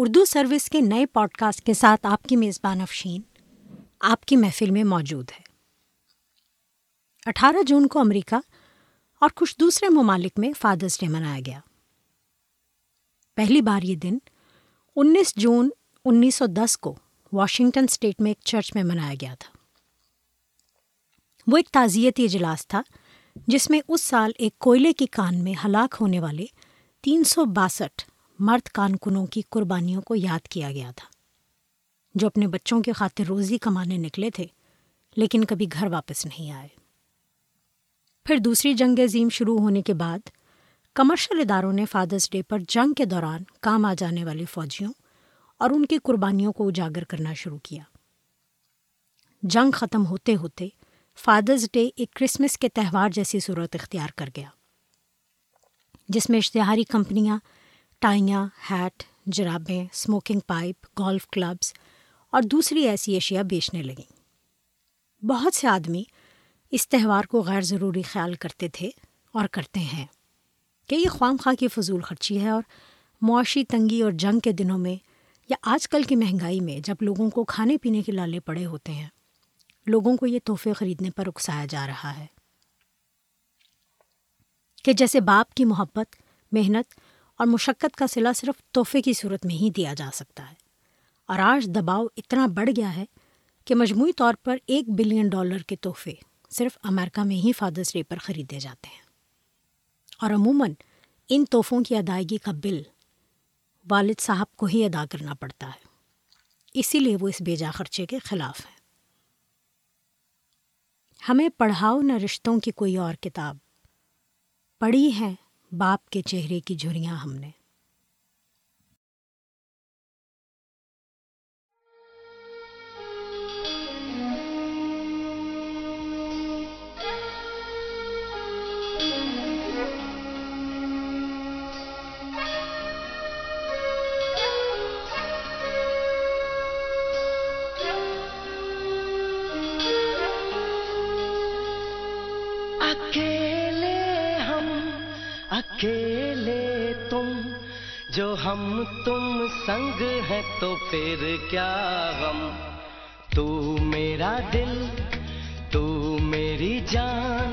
Urdu service کے نئے pod cost کے ساتھ آپ کی میزبان افشین، آپ کی محفل میں موجود ہے۔ اٹھارہ جون کو امریکہ اور کچھ دوسرے ممالک میں فادرس ڈے منایا گیا۔ پہلی بار یہ دن انیس جون انیس سو دس کو واشنگٹن اسٹیٹ میں ایک چرچ میں منایا گیا تھا۔ وہ ایک تعزیتی اجلاس تھا جس میں اس سال ایک کوئلے کی کان میں ہلاک ہونے والے تین سو باسٹھ مرد کانکنوں کی قربانیوں کو یاد کیا گیا تھا، جو اپنے بچوں کی خاطر روزی کمانے نکلے تھے، لیکن کبھی گھر واپس نہیں آئے۔ پھر دوسری جنگ عظیم شروع ہونے کے بعد، کمرشل اداروں نے فادرس ڈے پر جنگ کے دوران کام آ جانے والے فوجیوں اور ان کی قربانیوں کو اجاگر کرنا شروع کیا۔ جنگ ختم ہوتے ہوتے فادرز ڈے ایک کرسمس کے تہوار جیسی صورت اختیار کر گیا، جس میں اشتہاری کمپنیاں ٹائیاں، ہیٹ، جرابیں اسموکنگ پائپ، گولف کلبس اور دوسری ایسی اشیاء بیچنے لگیں۔ بہت سے آدمی اس تہوار کو غیر ضروری خیال کرتے تھے اور کرتے ہیں کہ یہ خوام خواہ کی فضول خرچی ہے اور معاشی تنگی اور جنگ کے دنوں میں یا آج کل کی مہنگائی میں جب لوگوں کو کھانے پینے کے لالے پڑے ہوتے ہیں، لوگوں کو یہ تحفے خریدنے پر اکسایا جا رہا ہے۔ کہ جیسے باپ کی محبت، محنت اور مشقت کا صلہ صرف تحفے کی صورت میں ہی دیا جا سکتا ہے۔ اور آج دباؤ اتنا بڑھ گیا ہے کہ مجموعی طور پر ایک بلین ڈالر کے تحفے صرف امریکہ میں ہی فادرس ڈے پر خریدے جاتے ہیں۔ اور عموماً ان تحفوں کی ادائیگی کا بل والد صاحب کو ہی ادا کرنا پڑتا ہے۔ اسی لیے وہ اس بیجا خرچے کے خلاف ہیں۔ ہمیں پڑھاؤ نہ رشتوں کی کوئی اور کتاب پڑھی ہیں باپ کے چہرے کی جھریاں ہم نے۔ جو ہم تم سنگ ہیں تو پھر کیا غم؟ تو میرا دل، تو میری جان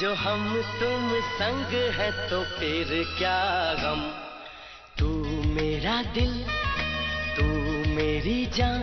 جو ہم تم سنگ ہے تو پھر کیا غم؟ تو میرا دل، تو میری جان۔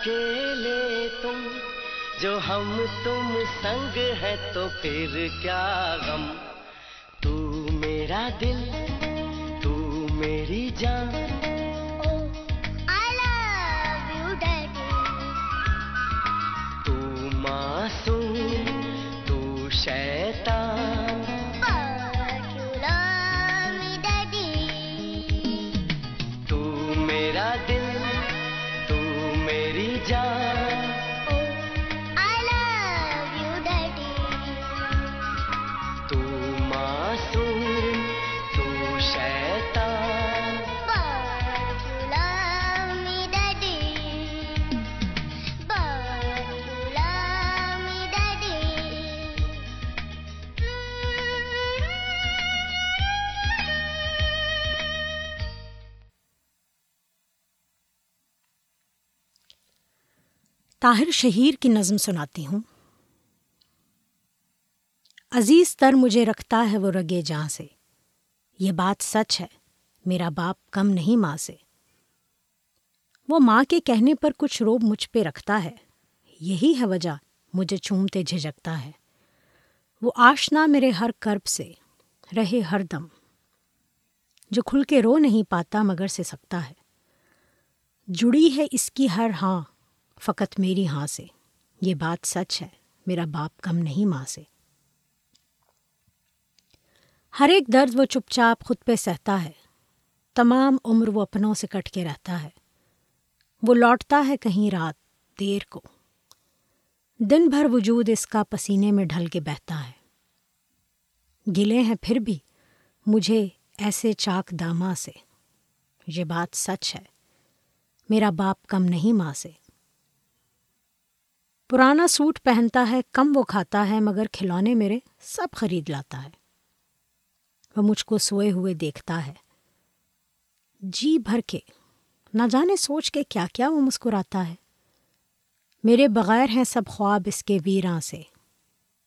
اکیلے تم جو ہم تم سنگ ہے تو پھر کیا غم؟ تو میرا دل، تو میری جان طاہر شہیر کی نظم سناتی ہوں۔ عزیز تر مجھے رکھتا ہے وہ رگے جہاں سے۔ یہ بات سچ ہے، میرا باپ کم نہیں ماں سے۔ وہ ماں کے کہنے پر کچھ روب مجھ پہ رکھتا ہے۔ یہی ہے وجہ، مجھے چومتے جھجکتا ہے۔ وہ آشنا میرے ہر کرب سے، رہے ہر دم۔ جو کھل کے رو نہیں پاتا مگر سے سکتا ہے۔ جڑی ہے اس کی ہر ہاں فقط میری ہاں سے۔ یہ بات سچ ہے، میرا باپ کم نہیں ماں سے۔ ہر ایک درد وہ چپ چاپ خود پہ سہتا ہے۔ تمام عمر وہ اپنوں سے کٹ کے رہتا ہے۔ وہ لوٹتا ہے کہیں رات دیر کو۔ دن بھر وجود اس کا پسینے میں ڈھل کے بہتا ہے۔ گلے ہیں پھر بھی مجھے ایسے چاک داما سے۔ یہ بات سچ ہے، میرا باپ کم نہیں ماں سے۔ پرانا سوٹ پہنتا ہے، کم وہ کھاتا ہے، مگر کھلونے میرے سب خرید لاتا ہے۔ وہ مجھ کو سوئے ہوئے دیکھتا ہے۔ جی بھر کے۔ نہ جانے سوچ کے کیا کیا وہ مسکراتا ہے۔ میرے بغیر ہیں سب خواب اس کے ویراں سے۔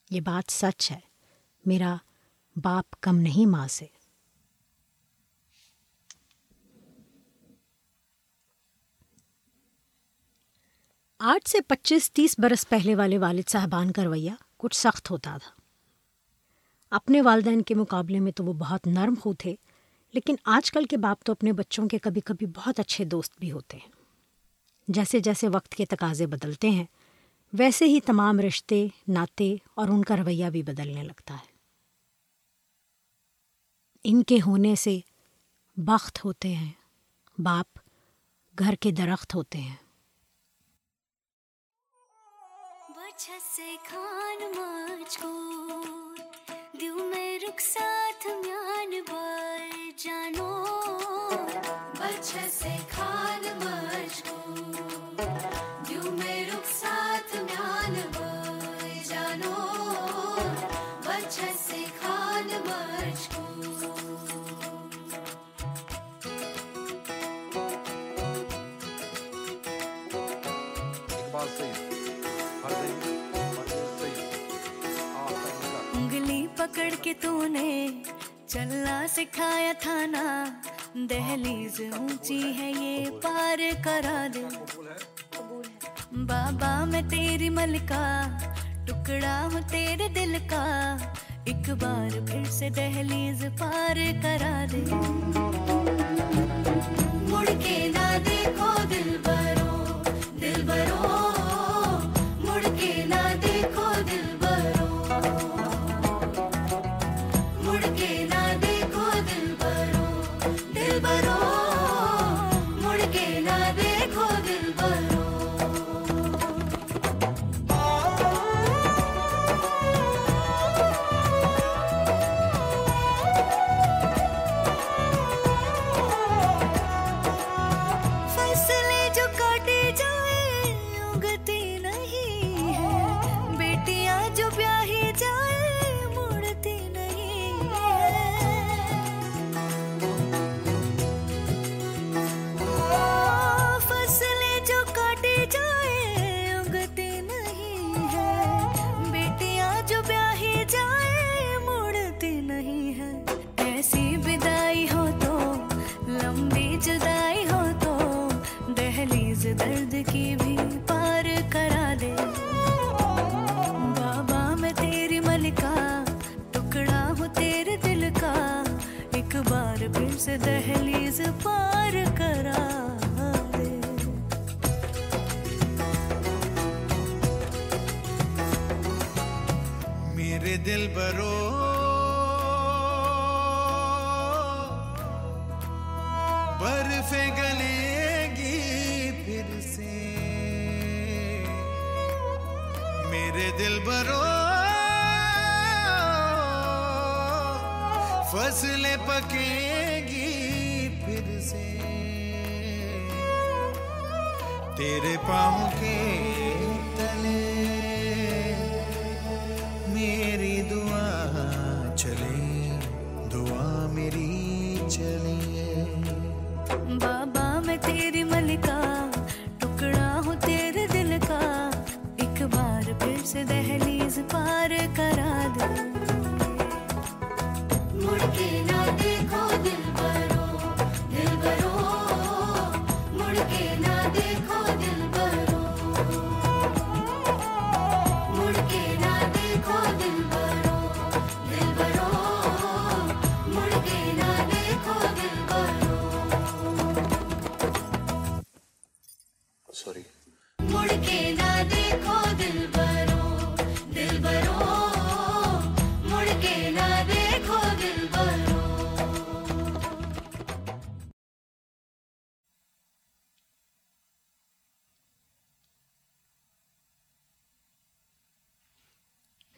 یہ بات سچ ہے۔ میرا باپ کم نہیں ماں سے۔ آج سے پچیس تیس برس پہلے والے والد صاحبان کا رویہ کچھ سخت ہوتا تھا۔ اپنے والدین کے مقابلے میں تو وہ بہت نرم خو تھے، لیکن آج کل کے باپ تو اپنے بچوں کے کبھی کبھی بہت اچھے دوست بھی ہوتے ہیں۔ جیسے جیسے وقت کے تقاضے بدلتے ہیں، ویسے ہی تمام رشتے، ناطے اور ان کا رویہ بھی بدلنے لگتا ہے۔ ان کے ہونے سے بخت ہوتے ہیں، باپ گھر کے درخت ہوتے ہیں۔ سے کھان مچھ کو۔ دومے رخسات کہ تو نے چلنا سکھایا تھا نا۔ دہلیز اونچی ہے یہ پار کرا دے۔ بابا میں تیری ملکہ ٹکڑا ہوں تیرے دل کا۔ ایک بار پھر سے دہلیز پار کرا دے۔ مڑ کے نہ دیکھو دل تیرے پاؤں کے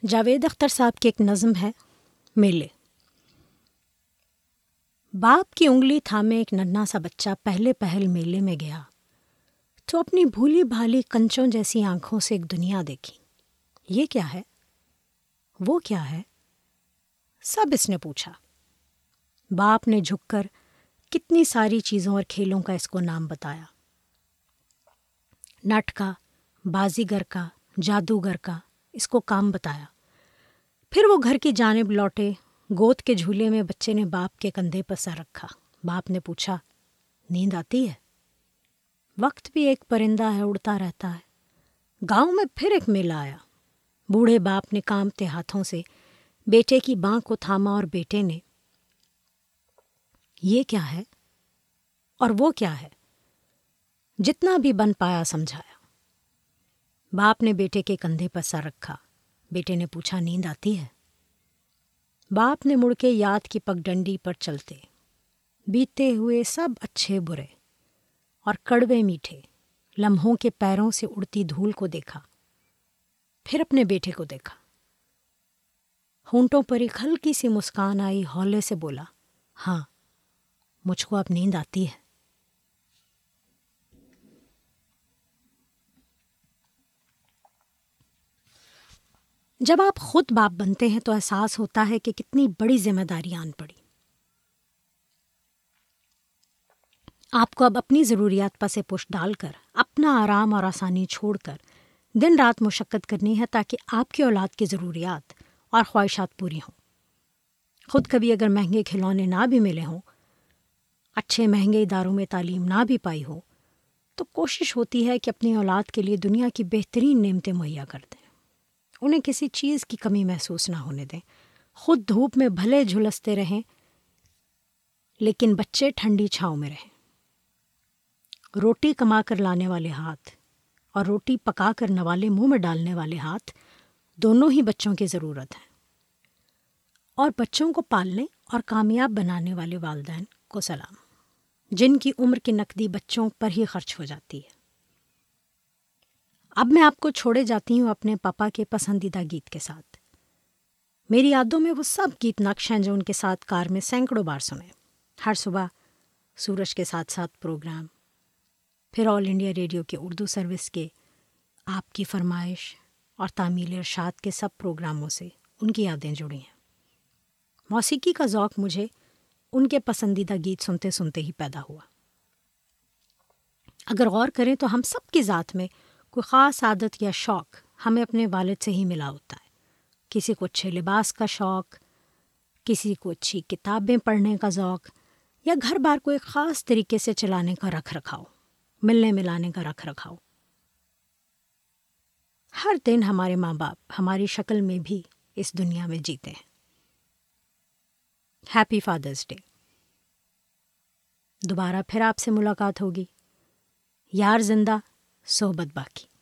جاوید اختر صاحب کی ایک نظم ہے، میلے۔ باپ کی انگلی تھامے ایک ننھا سا بچہ پہلے پہل میلے میں گیا، تو اپنی بھولی بھالی کنچوں جیسی آنکھوں سے ایک دنیا دیکھی۔ یہ کیا ہے؟ وہ کیا ہے؟ سب اس نے پوچھا۔ باپ نے جھک کر کتنی ساری چیزوں اور کھیلوں کا اس کو نام بتایا۔ نٹ کا بازیگر کا، جادوگر کا اس کو کام بتایا۔ پھر وہ گھر کی جانب لوٹے۔ گود کے جھولے میں بچے نے باپ کے کندھے پر سر رکھا۔ باپ نے پوچھا، نیند آتی ہے؟ وقت بھی ایک پرندہ ہے، اڑتا رہتا ہے۔ گاؤں میں پھر ایک میلہ آیا۔ بوڑھے باپ نے کامتے ہاتھوں سے بیٹے کی باں کو تھاما اور بیٹے نے، یہ کیا ہے؟ اور وہ کیا ہے؟ جتنا بھی بن پایا، سمجھایا۔ باپ نے بیٹے کے کندھے پر سر رکھا۔ بیٹے نے پوچھا، نیند آتی ہے؟ باپ نے مڑ کے یاد کی پگڈنڈی پر چلتے بیتتے ہوئے سب اچھے برے اور کڑوے میٹھے لمحوں کے پیروں سے اڑتی دھول کو دیکھا، پھر اپنے بیٹے کو دیکھا۔ ہونٹوں پر ایک ہلکی سی مسکان آئی ہولے سے بولا ہاں مجھ کو اب نیند آتی ہے۔ جب آپ خود باپ بنتے ہیں تو احساس ہوتا ہے کہ کتنی بڑی ذمہ داری آن پڑی۔ آپ کو اب اپنی ضروریات پسے پش ڈال کر، اپنا آرام اور آسانی چھوڑ کر دن رات مشقت کرنی ہے تاکہ آپ کی اولاد کی ضروریات اور خواہشات پوری ہوں۔ خود کبھی اگر مہنگے کھلونے نہ بھی ملے ہوں، اچھے مہنگے اداروں میں تعلیم نہ بھی پائی ہو، تو کوشش ہوتی ہے کہ اپنی اولاد کے لیے دنیا کی بہترین نعمتیں مہیا کر دیں۔ انہیں کسی چیز کی کمی محسوس نہ ہونے دیں۔ خود دھوپ میں بھلے جھلستے رہیں، لیکن بچے ٹھنڈی چھاؤں میں رہیں۔ روٹی کما کر لانے والے ہاتھ اور روٹی پکا کر نوالے منہ میں ڈالنے والے ہاتھ دونوں ہی بچوں کی ضرورت ہیں۔ اور بچوں کو پالنے اور کامیاب بنانے والے والدین کو سلام، جن کی عمر کی نقدی بچوں پر ہی خرچ ہو جاتی ہے۔ اب میں آپ کو چھوڑے جاتی ہوں اپنے پاپا کے پسندیدہ گیت کے ساتھ۔ میری یادوں میں وہ سب گیت نقش ہیں جو ان کے ساتھ کار میں سینکڑوں بار سنے۔ ہر صبح سورج کے ساتھ ساتھ پروگرام، پھر آل انڈیا ریڈیو کے اردو سروس کے، آپ کی فرمائش اور تعمیل ارشاد کے سب پروگراموں سے ان کی یادیں جڑی ہیں۔ موسیقی کا ذوق مجھے ان کے پسندیدہ گیت سنتے سنتے ہی پیدا ہوا۔ اگر غور کریں تو ہم سب کی ذات میں کوئی خاص عادت یا شوق ہمیں اپنے والد سے ہی ملا ہوتا ہے۔ کسی کو اچھے لباس کا شوق، کسی کو اچھی کتابیں پڑھنے کا ذوق، یا گھر بار کو ایک خاص طریقے سے چلانے کا رکھ رکھاؤ، ملنے ملانے کا رکھ رکھاؤ۔ ہر دن ہمارے ماں باپ ہماری شکل میں بھی اس دنیا میں جیتے ہیں۔ ہیپی فادرس ڈے دوبارہ پھر آپ سے ملاقات ہوگی۔ یار زندہ صحبت باقی